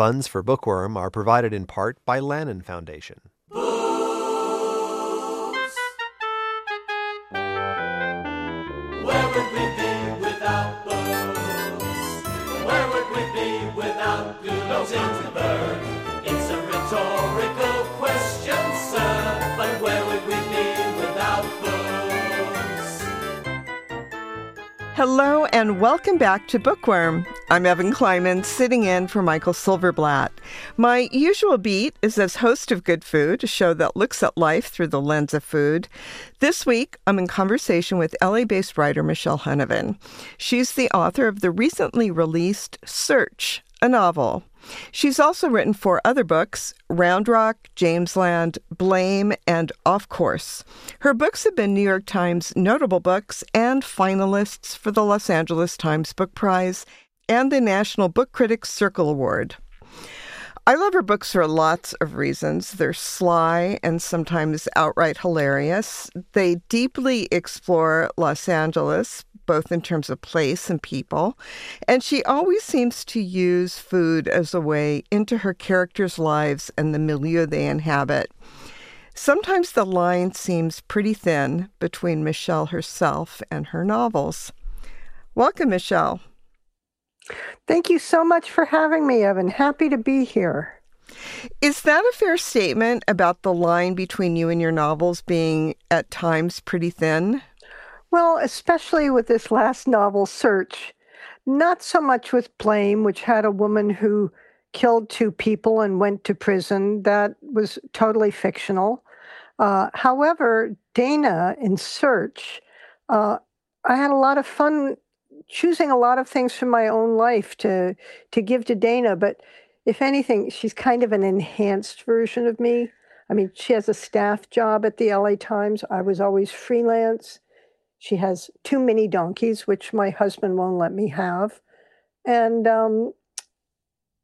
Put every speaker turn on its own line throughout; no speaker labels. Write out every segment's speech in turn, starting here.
Funds for Bookworm are provided in part by Lannan Foundation.
Where would we be without books? Where would we be without? It's
Hello and welcome back to Bookworm. I'm Evan Kleiman, sitting in for Michael Silverblatt. My usual beat is as host of Good Food, a show that looks at life through the lens of food. This week, I'm in conversation with LA based writer Michelle Huneven. She's the author of the recently released Search, a novel. She's also written four other books Round Rock, Jamesland, Blame, and Off Course. Her books have been New York Times notable books and finalists for the Los Angeles Times Book Prize and the National Book Critics Circle Award. I love her books for lots of reasons. They're sly and sometimes outright hilarious. They deeply explore Los Angeles, both in terms of place and people. And she always seems to use food as a way into her characters' lives and the milieu they inhabit. Sometimes the line seems pretty thin between Michelle herself and her novels. Welcome, Michelle.
Thank you so much for having me, Evan. Happy to be here.
Is that a fair statement about the line between you and your novels being at times pretty thin?
Well, especially with this last novel, Search, not so much with Blame, which had a woman who killed two people and went to prison. That was totally fictional. Uh, however, Dana in Search, uh, I had a lot of fun choosing a lot of things from my own life to to give to Dana, but if anything, she's kind of an enhanced version of me. I mean, she has a staff job at the LA Times. I was always freelance. She has two mini donkeys, which my husband won't let me have, and um,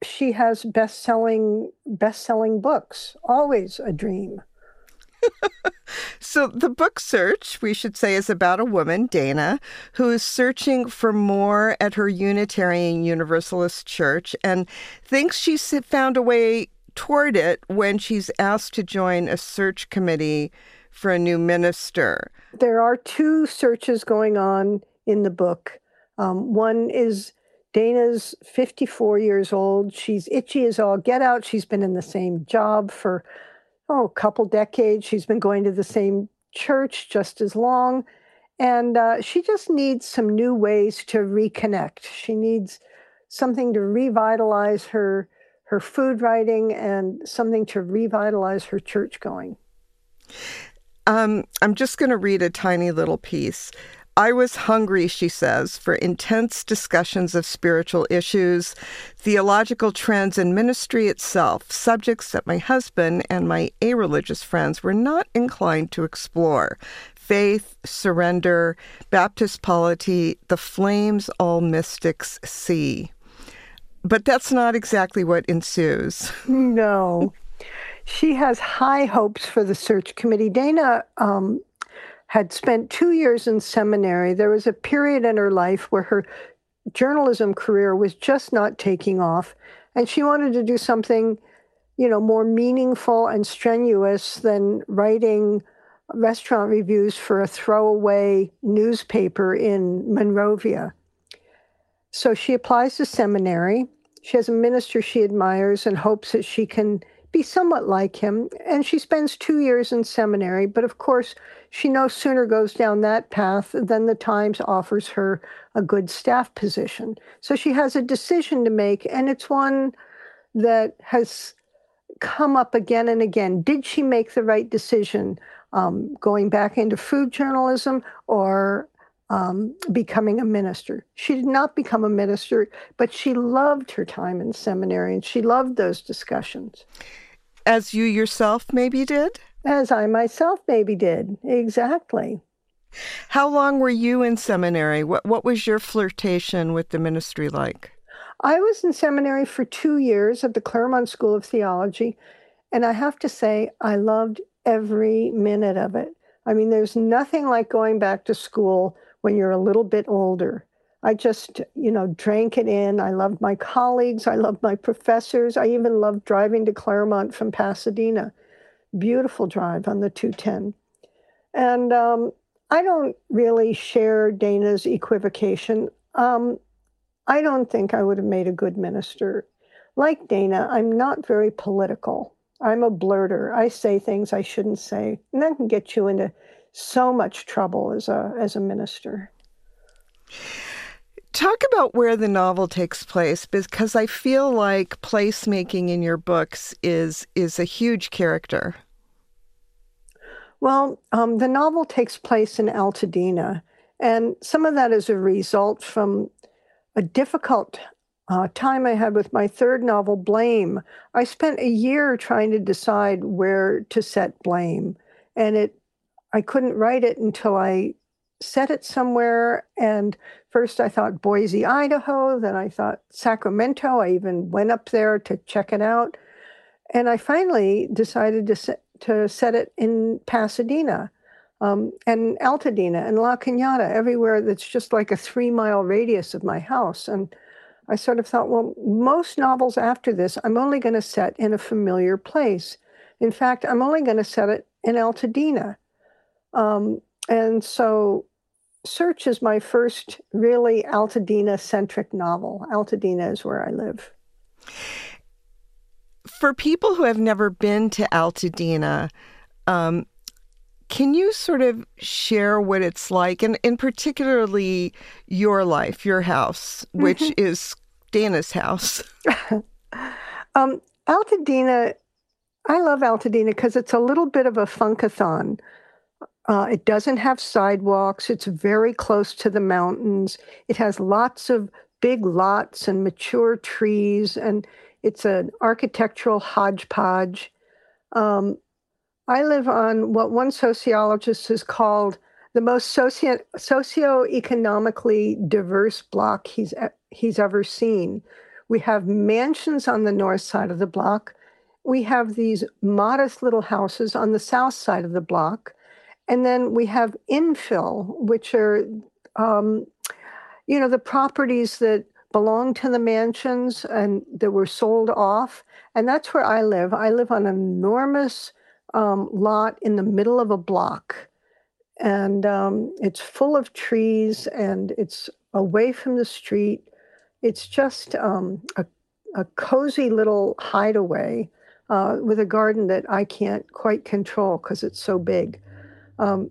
she has best-selling best-selling books. Always a dream.
so, the book search, we should say, is about a woman, Dana, who is searching for more at her Unitarian Universalist church and thinks she's found a way toward it when she's asked to join a search committee for a new minister.
There are two searches going on in the book. Um, one is Dana's 54 years old. She's itchy as all get out. She's been in the same job for oh, a couple decades. She's been going to the same church just as long. And uh, she just needs some new ways to reconnect. She needs something to revitalize her her food writing and something to revitalize her church going.
Um, I'm just going to read a tiny little piece. I was hungry, she says, for intense discussions of spiritual issues, theological trends, and ministry itself, subjects that my husband and my a religious friends were not inclined to explore. Faith, surrender, Baptist polity, the flames all mystics see. But that's not exactly what ensues.
No. She has high hopes for the search committee. Dana um, had spent two years in seminary. There was a period in her life where her journalism career was just not taking off, and she wanted to do something, you know, more meaningful and strenuous than writing restaurant reviews for a throwaway newspaper in Monrovia. So she applies to seminary. She has a minister she admires and hopes that she can be somewhat like him. And she spends two years in seminary, but of course, she no sooner goes down that path than the Times offers her a good staff position. So she has a decision to make, and it's one that has come up again and again. Did she make the right decision um, going back into food journalism or um, becoming a minister. She did not become a minister, but she loved her time in seminary and she loved those discussions.
As you yourself maybe did?
As I myself maybe did. Exactly.
How long were you in seminary? What what was your flirtation with the ministry like?
I was in seminary for 2 years at the Claremont School of Theology, and I have to say I loved every minute of it. I mean, there's nothing like going back to school when you're a little bit older. I just, you know, drank it in. I loved my colleagues. I loved my professors. I even loved driving to Claremont from Pasadena. Beautiful drive on the 210. And um, I don't really share Dana's equivocation. Um, I don't think I would have made a good minister. Like Dana, I'm not very political. I'm a blurter. I say things I shouldn't say, and that can get you into so much trouble as a as a minister.
Talk about where the novel takes place because I feel like placemaking in your books is is a huge character.
Well, um, the novel takes place in Altadena, and some of that is a result from a difficult uh, time I had with my third novel, Blame. I spent a year trying to decide where to set Blame, and it I couldn't write it until I set it somewhere. And first I thought Boise, Idaho. Then I thought Sacramento. I even went up there to check it out. And I finally decided to set, to set it in Pasadena um, and Altadena and La Cañada, everywhere that's just like a three mile radius of my house. And I sort of thought, well, most novels after this, I'm only going to set in a familiar place. In fact, I'm only going to set it in Altadena. Um, and so Search is my first really Altadena centric novel. Altadena is where I live.
For people who have never been to Altadena, um, can you sort of share what it's like, and, in particularly your life, your house, which mm-hmm. is Dana's house?
um, Altadena, I love Altadena because it's a little bit of a funkathon. Uh, it doesn't have sidewalks. It's very close to the mountains. It has lots of big lots and mature trees, and it's an architectural hodgepodge. Um, I live on what one sociologist has called the most socio- socioeconomically diverse block he's he's ever seen. We have mansions on the north side of the block. We have these modest little houses on the south side of the block. And then we have infill, which are, um, you know, the properties that belong to the mansions and that were sold off. And that's where I live. I live on an enormous um, lot in the middle of a block. And um, it's full of trees and it's away from the street. It's just um, a, a cozy little hideaway uh, with a garden that I can't quite control because it's so big. Um,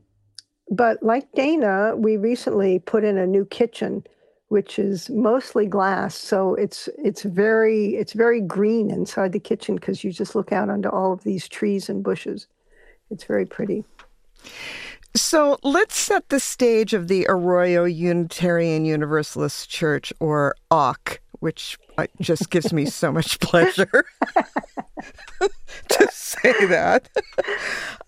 but like Dana, we recently put in a new kitchen, which is mostly glass. So it's it's very it's very green inside the kitchen because you just look out onto all of these trees and bushes. It's very pretty.
So let's set the stage of the Arroyo Unitarian Universalist Church, or AUC, which uh, just gives me so much pleasure to say that.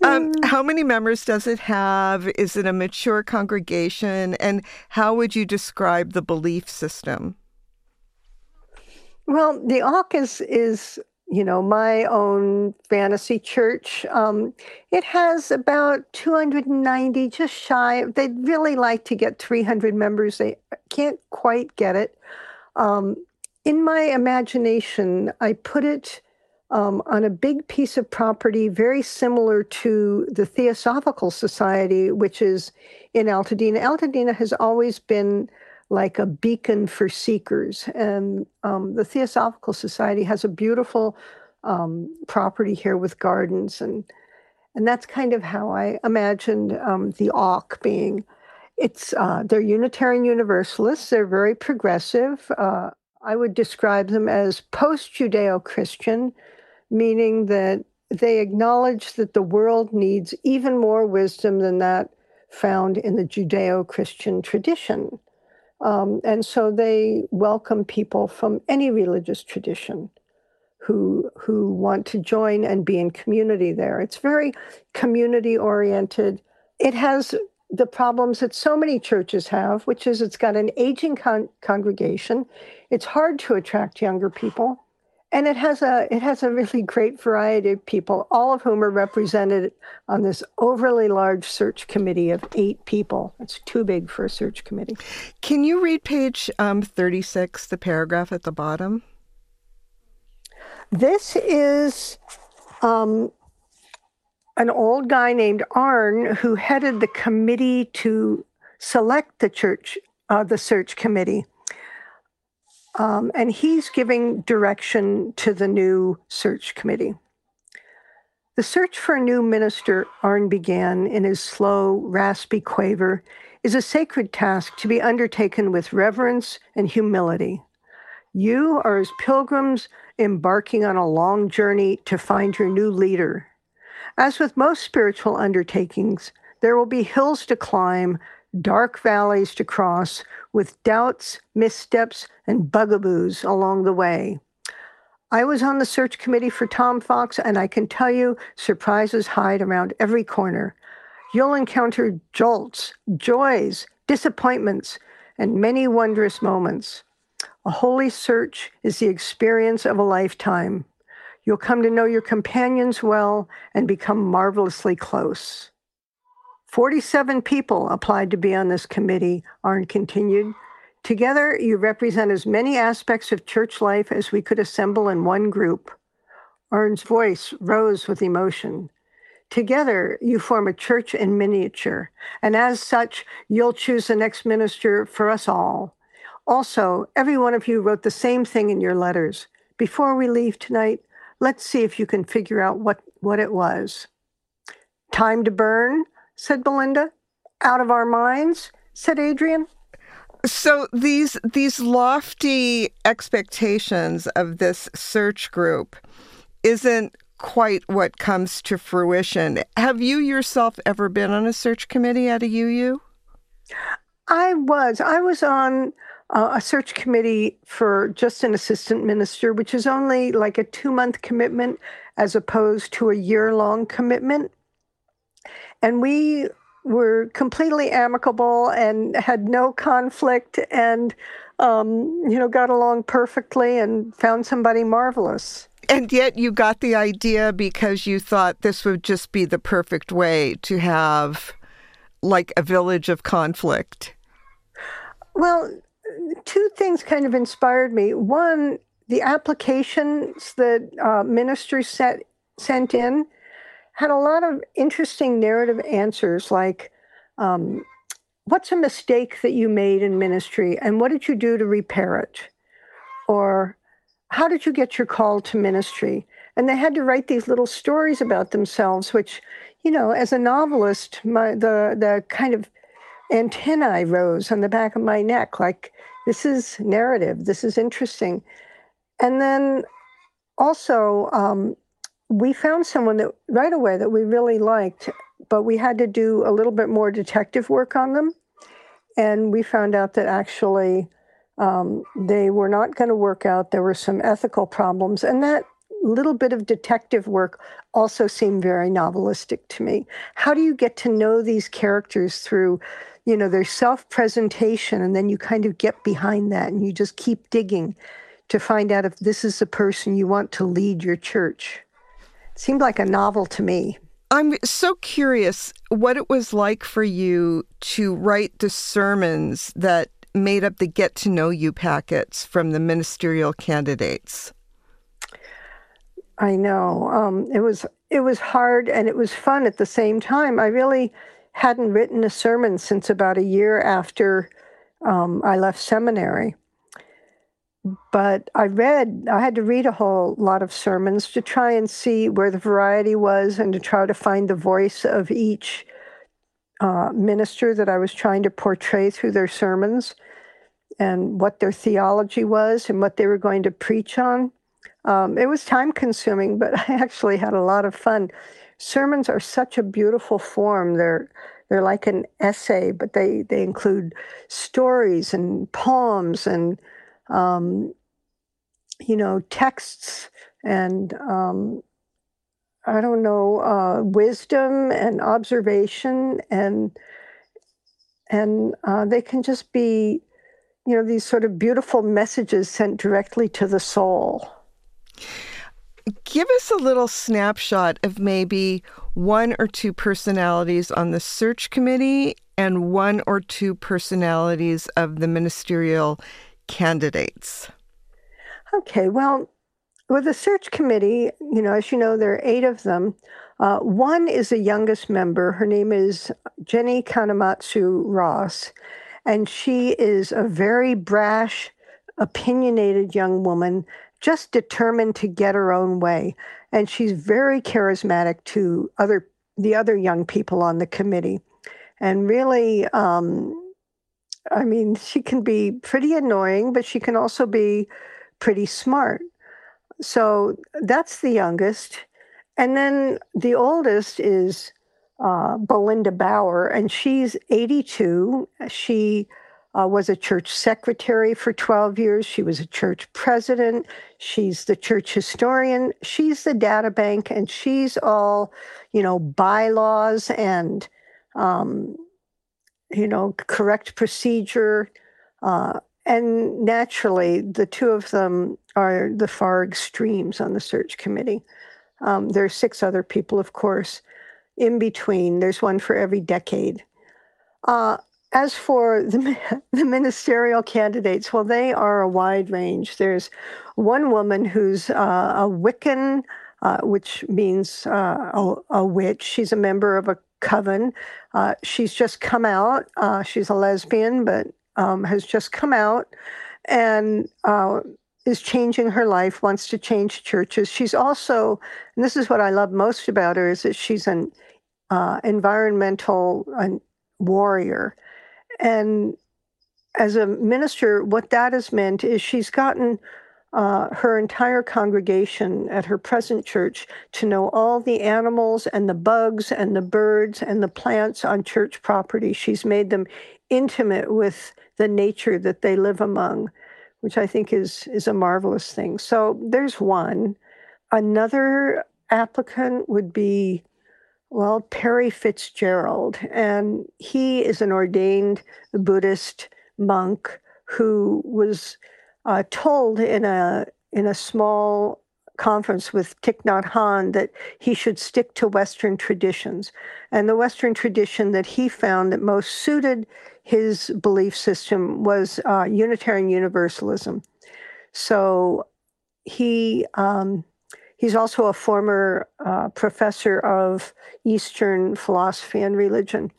Um, how many members does it have? Is it a mature congregation? And how would you describe the belief system?
Well, the AUC is, is you know, my own fantasy church. Um, it has about 290, just shy. They'd really like to get 300 members. They can't quite get it. Um, in my imagination, I put it um, on a big piece of property very similar to the Theosophical Society, which is in Altadena. Altadena has always been like a beacon for seekers, and um, the Theosophical Society has a beautiful um, property here with gardens, and and that's kind of how I imagined um, the AUC being. It's uh, they're Unitarian Universalists. They're very progressive. Uh, I would describe them as post Judeo Christian meaning that they acknowledge that the world needs even more wisdom than that found in the Judeo Christian tradition. Um, and so they welcome people from any religious tradition who, who want to join and be in community there. It's very community oriented. It has the problems that so many churches have, which is it's got an aging con- congregation. It's hard to attract younger people and it has a it has a really great variety of people, all of whom are represented on this overly large search committee of eight people. It's too big for a search committee.
Can you read page um, 36, the paragraph at the bottom?
This is um, an old guy named Arn who headed the committee to select the church, uh, the search committee. Um, and he's giving direction to the new search committee. The search for a new minister, Arn began in his slow, raspy quaver, is a sacred task to be undertaken with reverence and humility. You are as pilgrims embarking on a long journey to find your new leader. As with most spiritual undertakings, there will be hills to climb, dark valleys to cross, with doubts, missteps, and bugaboos along the way. I was on the search committee for Tom Fox, and I can tell you surprises hide around every corner. You'll encounter jolts, joys, disappointments, and many wondrous moments. A holy search is the experience of a lifetime. You'll come to know your companions well and become marvelously close. 47 people applied to be on this committee, Arn continued. Together, you represent as many aspects of church life as we could assemble in one group. Arn's voice rose with emotion. Together, you form a church in miniature, and as such, you'll choose the next minister for us all. Also, every one of you wrote the same thing in your letters. Before we leave tonight, let's see if you can figure out what, what it was. Time to burn, said Belinda. Out of our minds, said Adrian.
So these these lofty expectations of this search group isn't quite what comes to fruition. Have you yourself ever been on a search committee at a UU?
I was. I was on uh, a search committee for just an assistant minister, which is only like a two month commitment as opposed to a year long commitment. And we were completely amicable and had no conflict and, um, you know, got along perfectly and found somebody marvelous.
And yet you got the idea because you thought this would just be the perfect way to have like a village of conflict.
Well, two things kind of inspired me. One, the applications that uh, ministry set, sent in had a lot of interesting narrative answers like, um, what's a mistake that you made in ministry and what did you do to repair it? Or how did you get your call to ministry? And they had to write these little stories about themselves, which, you know, as a novelist, my, the, the kind of antennae rose on the back of my neck like this is narrative this is interesting and then also um, we found someone that right away that we really liked but we had to do a little bit more detective work on them. And we found out that actually um, they were not going to work out. There were some ethical problems and that little bit of detective work also seemed very novelistic to me. How do you get to know these characters through you know, their self presentation, and then you kind of get behind that and you just keep digging to find out if this is the person you want to lead your church. Seemed like a novel to me.
I'm so curious what it was like for you to write the sermons that made up the get to know you packets from the ministerial candidates.
I know. Um, it was it was hard and it was fun at the same time. I really hadn't written a sermon since about a year after um, I left seminary. But I read, I had to read a whole lot of sermons to try and see where the variety was and to try to find the voice of each uh, minister that I was trying to portray through their sermons and what their theology was and what they were going to preach on. Um, it was time consuming, but I actually had a lot of fun sermons are such a beautiful form. They're they're like an essay, but they they include stories and poems and um, you know texts and um, I don't know uh, wisdom and observation and and uh, they can just be you know these sort of beautiful messages sent directly to the soul.
Give us a little snapshot of maybe one or two personalities on the search committee and one or two personalities of the ministerial candidates.
Okay, well, with the search committee, you know, as you know, there are eight of them. Uh, one is the youngest member. Her name is Jenny Kanematsu Ross, and she is a very brash, opinionated young woman, just determined to get her own way. And she's very charismatic to other the other young people on the committee, and really, um, I mean, she can be pretty annoying, but she can also be pretty smart. So that's the youngest. And then the oldest is uh, Belinda Bauer, and she's 82. She uh, was a church secretary for 12 years. She was a church president. She's the church historian. She's the data bank, and she's all, you know, bylaws and, um, you know, correct procedure. Uh, and naturally, the two of them are the far extremes on the search committee. Um, there are six other people, of course, in between. There's one for every decade. Uh, as for the, the ministerial candidates, well, they are a wide range. There's one woman who's uh, a Wiccan, uh, which means uh, a, a, witch. She's a member of a coven. Uh, she's just come out. Uh, she's a lesbian, but um, has just come out and uh, is changing her life, wants to change churches. She's also, and this is what I love most about her, is that she's an uh, environmental warrior. And as a minister, what that has meant is she's gotten uh, her entire congregation at her present church to know all the animals and the bugs and the birds and the plants on church property. She's made them intimate with the nature that they live among, which I think is is a marvelous thing. So there's one. Another applicant would be well, Perry Fitzgerald, and he is an ordained Buddhist monk who was uh, told in a in a small conference with Thich Nhat Hanh that he should stick to Western traditions. And the Western tradition that he found that most suited his belief system was uh, Unitarian Universalism. So he um, he's also a former uh, professor of Eastern philosophy and religion.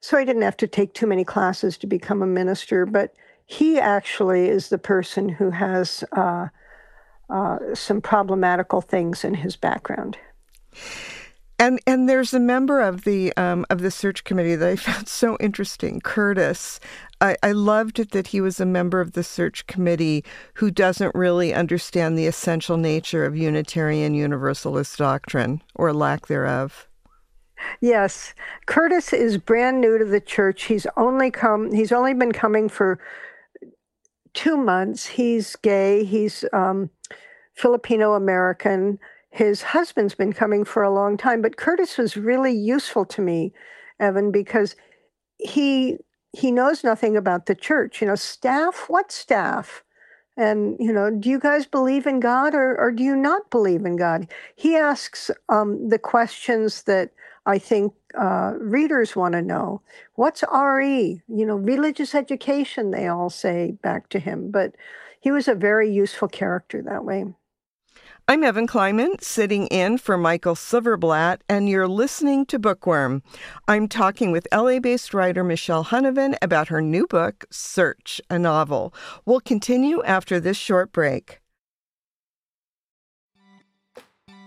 So I didn't have to take too many classes to become a minister, but he actually is the person who has uh, uh, some problematical things in his background.
And and there's a member of the um, of the search committee that I found so interesting, Curtis. I, I loved it that he was a member of the search committee who doesn't really understand the essential nature of Unitarian Universalist doctrine or lack thereof.
Yes, Curtis is brand new to the church. He's only come. He's only been coming for two months. He's gay. He's um, Filipino American. His husband's been coming for a long time, but Curtis was really useful to me, Evan, because he he knows nothing about the church. You know, staff, what staff? And, you know, do you guys believe in God or, or do you not believe in God? He asks um, the questions that I think uh, readers want to know. What's RE? You know, religious education, they all say back to him. But he was a very useful character that way.
I'm Evan Kleiman, sitting in for Michael Silverblatt, and you're listening to Bookworm. I'm talking with LA based writer Michelle Huneven about her new book, Search, a novel. We'll continue after this short break.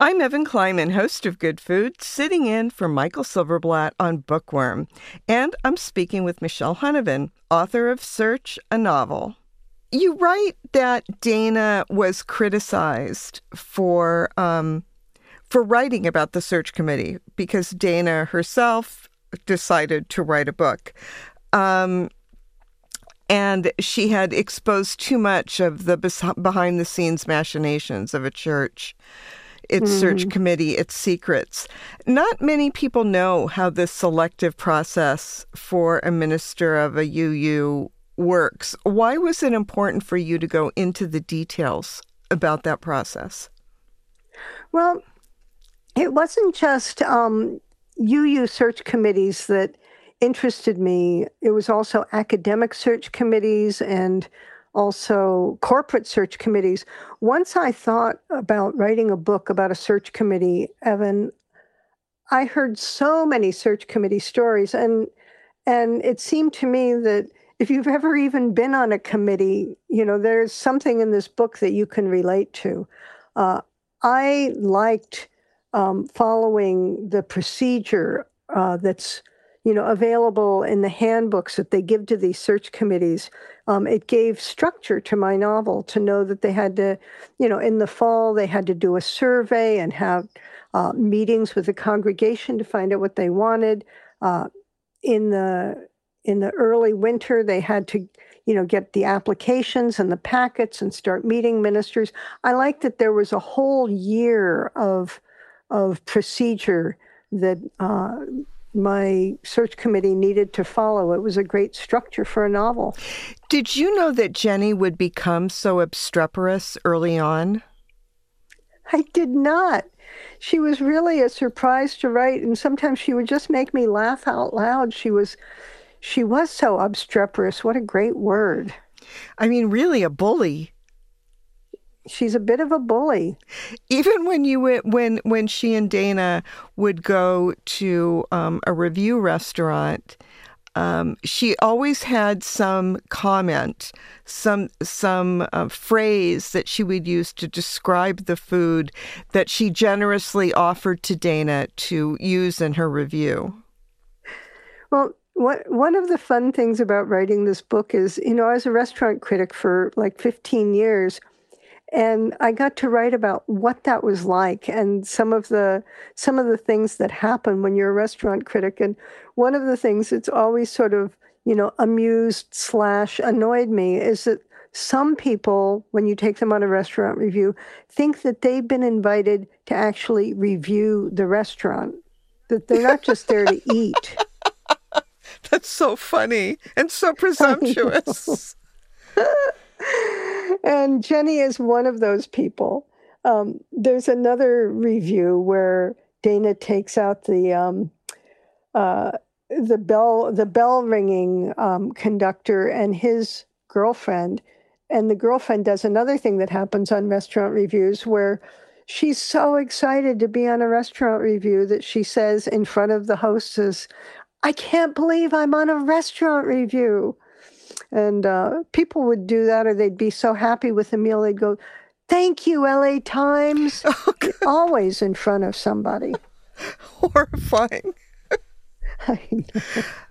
I'm Evan Kleiman, host of Good Food, sitting in for Michael Silverblatt on Bookworm. And I'm speaking with Michelle Huneven, author of Search, a novel. you write that Dana was criticized for um, for writing about the search committee because Dana herself decided to write a book. Um, and she had exposed too much of the behind the scenes machinations of a church, its mm. search committee, its secrets. Not many people know how this selective process for a minister of a UU works. Why was it important for you to go into the details about that process?
Well, it wasn't just um, UU search committees that interested me. It was also academic search committees and also corporate search committees. Once I thought about writing a book about a search committee, Evan, I heard so many search committee stories and and it seemed to me that if you've ever even been on a committee, you know, there's something in this book that you can relate to. Uh, I liked um, following the procedure uh, that's you know available in the handbooks that they give to these search committees um, it gave structure to my novel to know that they had to you know in the fall they had to do a survey and have uh, meetings with the congregation to find out what they wanted. Uh, in the in the early winter they had to you know get the applications and the packets and start meeting ministers. I like that there was a whole year of of procedure that uh, my search committee needed to follow. It was a great structure for a novel.
Did you know that Jenny would become so obstreperous early on?
I did not. She was really a surprise to write, and sometimes she would just make me laugh out loud. She was, she was so obstreperous. What a great word!
I mean, really a bully
she's a bit of a bully.
Even when you went, when when she and Dana would go to um, a review restaurant, um, she always had some comment, some some uh, phrase that she would use to describe the food that she generously offered to Dana to use in her review.
Well, what, one of the fun things about writing this book is, you know, I was a restaurant critic for like 15 years and I got to write about what that was like and some of the some of the things that happen when you're a restaurant critic. And one of the things that's always sort of you know amused slash annoyed me is that some people, when you take them on a restaurant review, think that they've been invited to actually review the restaurant. That they're not just there to eat.
That's so funny and so presumptuous.
and Jenny is one of those people. Um, there's another review where Dana takes out the um, uh, the bell the bell ringing um, conductor and his girlfriend, and the girlfriend does another thing that happens on restaurant reviews where she's so excited to be on a restaurant review that she says in front of the hostess, "I can't believe I'm on a restaurant review." And uh, people would do that, or they'd be so happy with the meal, they'd go, Thank you, LA Times. Oh, Always in front of somebody.
Horrifying.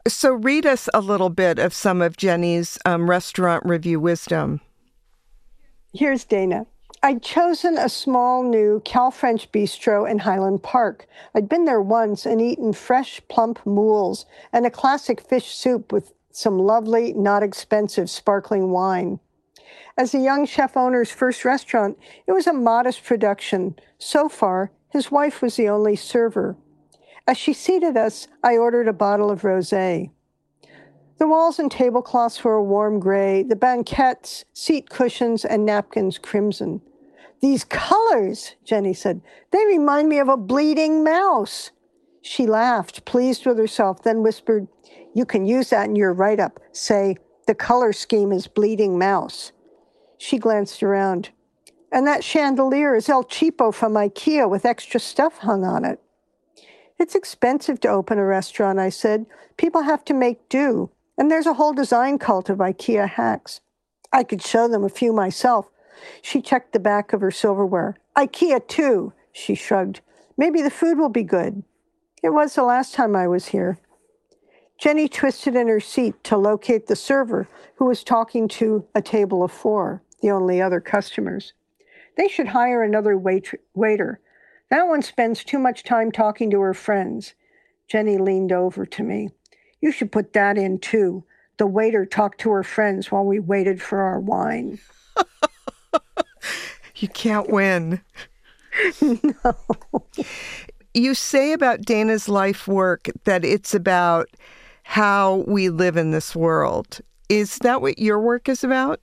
so, read us a little bit of some of Jenny's um, restaurant review wisdom.
Here's Dana. I'd chosen a small new Cal French bistro in Highland Park. I'd been there once and eaten fresh, plump mules and a classic fish soup with some lovely, not expensive sparkling wine. As a young chef owner's first restaurant, it was a modest production. So far, his wife was the only server. As she seated us, I ordered a bottle of rosé. The walls and tablecloths were a warm gray, the banquettes, seat cushions, and napkins crimson. These colors, Jenny said, they remind me of a bleeding mouse. She laughed, pleased with herself, then whispered, you can use that in your write up. Say, the color scheme is bleeding mouse. She glanced around. And that chandelier is El Cheapo from IKEA with extra stuff hung on it. It's expensive to open a restaurant, I said. People have to make do. And there's a whole design cult of IKEA hacks. I could show them a few myself. She checked the back of her silverware. IKEA, too, she shrugged. Maybe the food will be good. It was the last time I was here. Jenny twisted in her seat to locate the server who was talking to a table of four, the only other customers. They should hire another wait- waiter. That one spends too much time talking to her friends. Jenny leaned over to me. You should put that in too. The waiter talked to her friends while we waited for our wine.
You can't win. no. You say about Dana's life work that it's about how we live in this world. Is that what your work is about?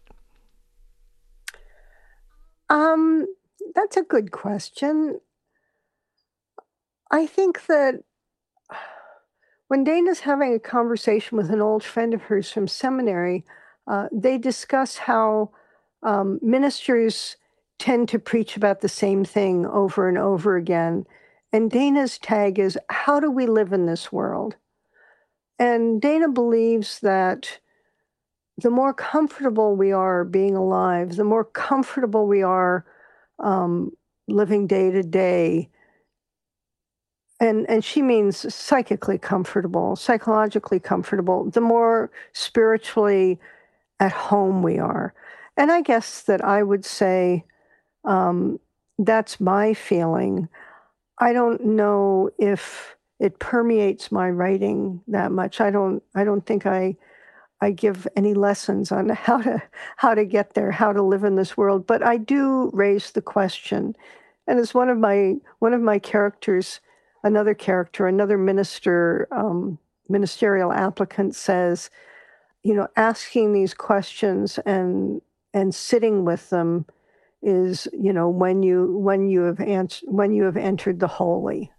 Um, that's a good question. I think that when Dana's having a conversation with an old friend of hers from seminary, uh, they discuss how um, ministers tend to preach about the same thing over and over again. And Dana's tag is How do we live in this world? And Dana believes that the more comfortable we are being alive, the more comfortable we are um, living day to day, and and she means psychically comfortable, psychologically comfortable, the more spiritually at home we are. And I guess that I would say um, that's my feeling. I don't know if it permeates my writing that much. I don't. I don't think I. I give any lessons on how to how to get there, how to live in this world. But I do raise the question, and as one of my one of my characters, another character, another minister, um, ministerial applicant says, you know, asking these questions and and sitting with them is you know when you when you have answered when you have entered the holy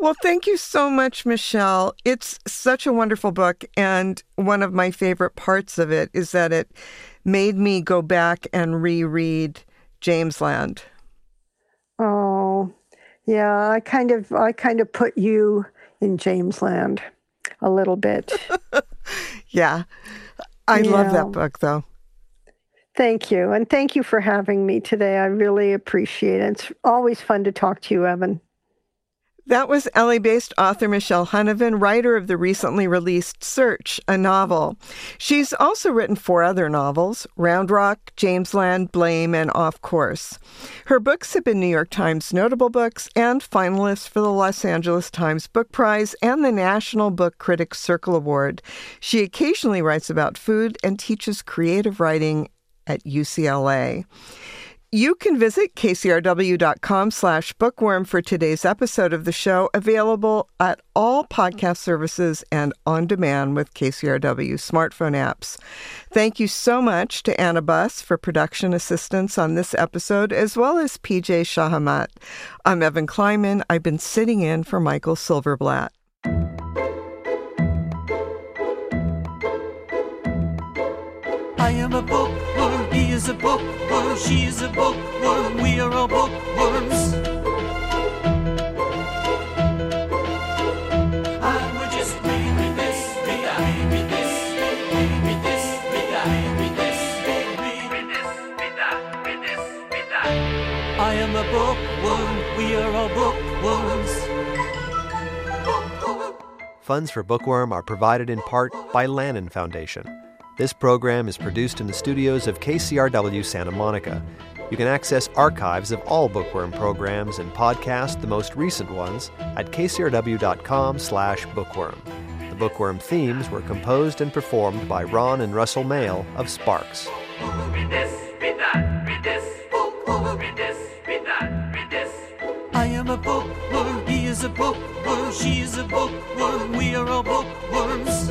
well thank you so much michelle it's such a wonderful book and one of my favorite parts of it is that it made me go back and reread jamesland
oh yeah i kind of i kind of put you in jamesland a little bit
yeah i yeah. love that book though
Thank you. And thank you for having me today. I really appreciate it. It's always fun to talk to you, Evan.
That was LA based author Michelle Huneven, writer of the recently released Search, a novel. She's also written four other novels Round Rock, Jamesland, Blame, and Off Course. Her books have been New York Times notable books and finalists for the Los Angeles Times Book Prize and the National Book Critics Circle Award. She occasionally writes about food and teaches creative writing at UCLA. You can visit kcrw.com slash bookworm for today's episode of the show, available at all podcast services and on demand with KCRW smartphone apps. Thank you so much to Anna Buss for production assistance on this episode, as well as PJ Shahamat. I'm Evan Kleiman. I've been sitting in for Michael Silverblatt.
I am a he is a bookworm, she is a bookworm, we are all bookworms. I am a bookworm, we are all bookworms.
Funds for Bookworm are provided in part by Lannan Foundation. This program is produced in the studios of KCRW Santa Monica. You can access archives of all Bookworm programs and podcast the most recent ones at kcrw.com/bookworm. The Bookworm themes were composed and performed by Ron and Russell Mael of Sparks.
I am a bookworm, he is a bookworm, she is a bookworm, we are all bookworms.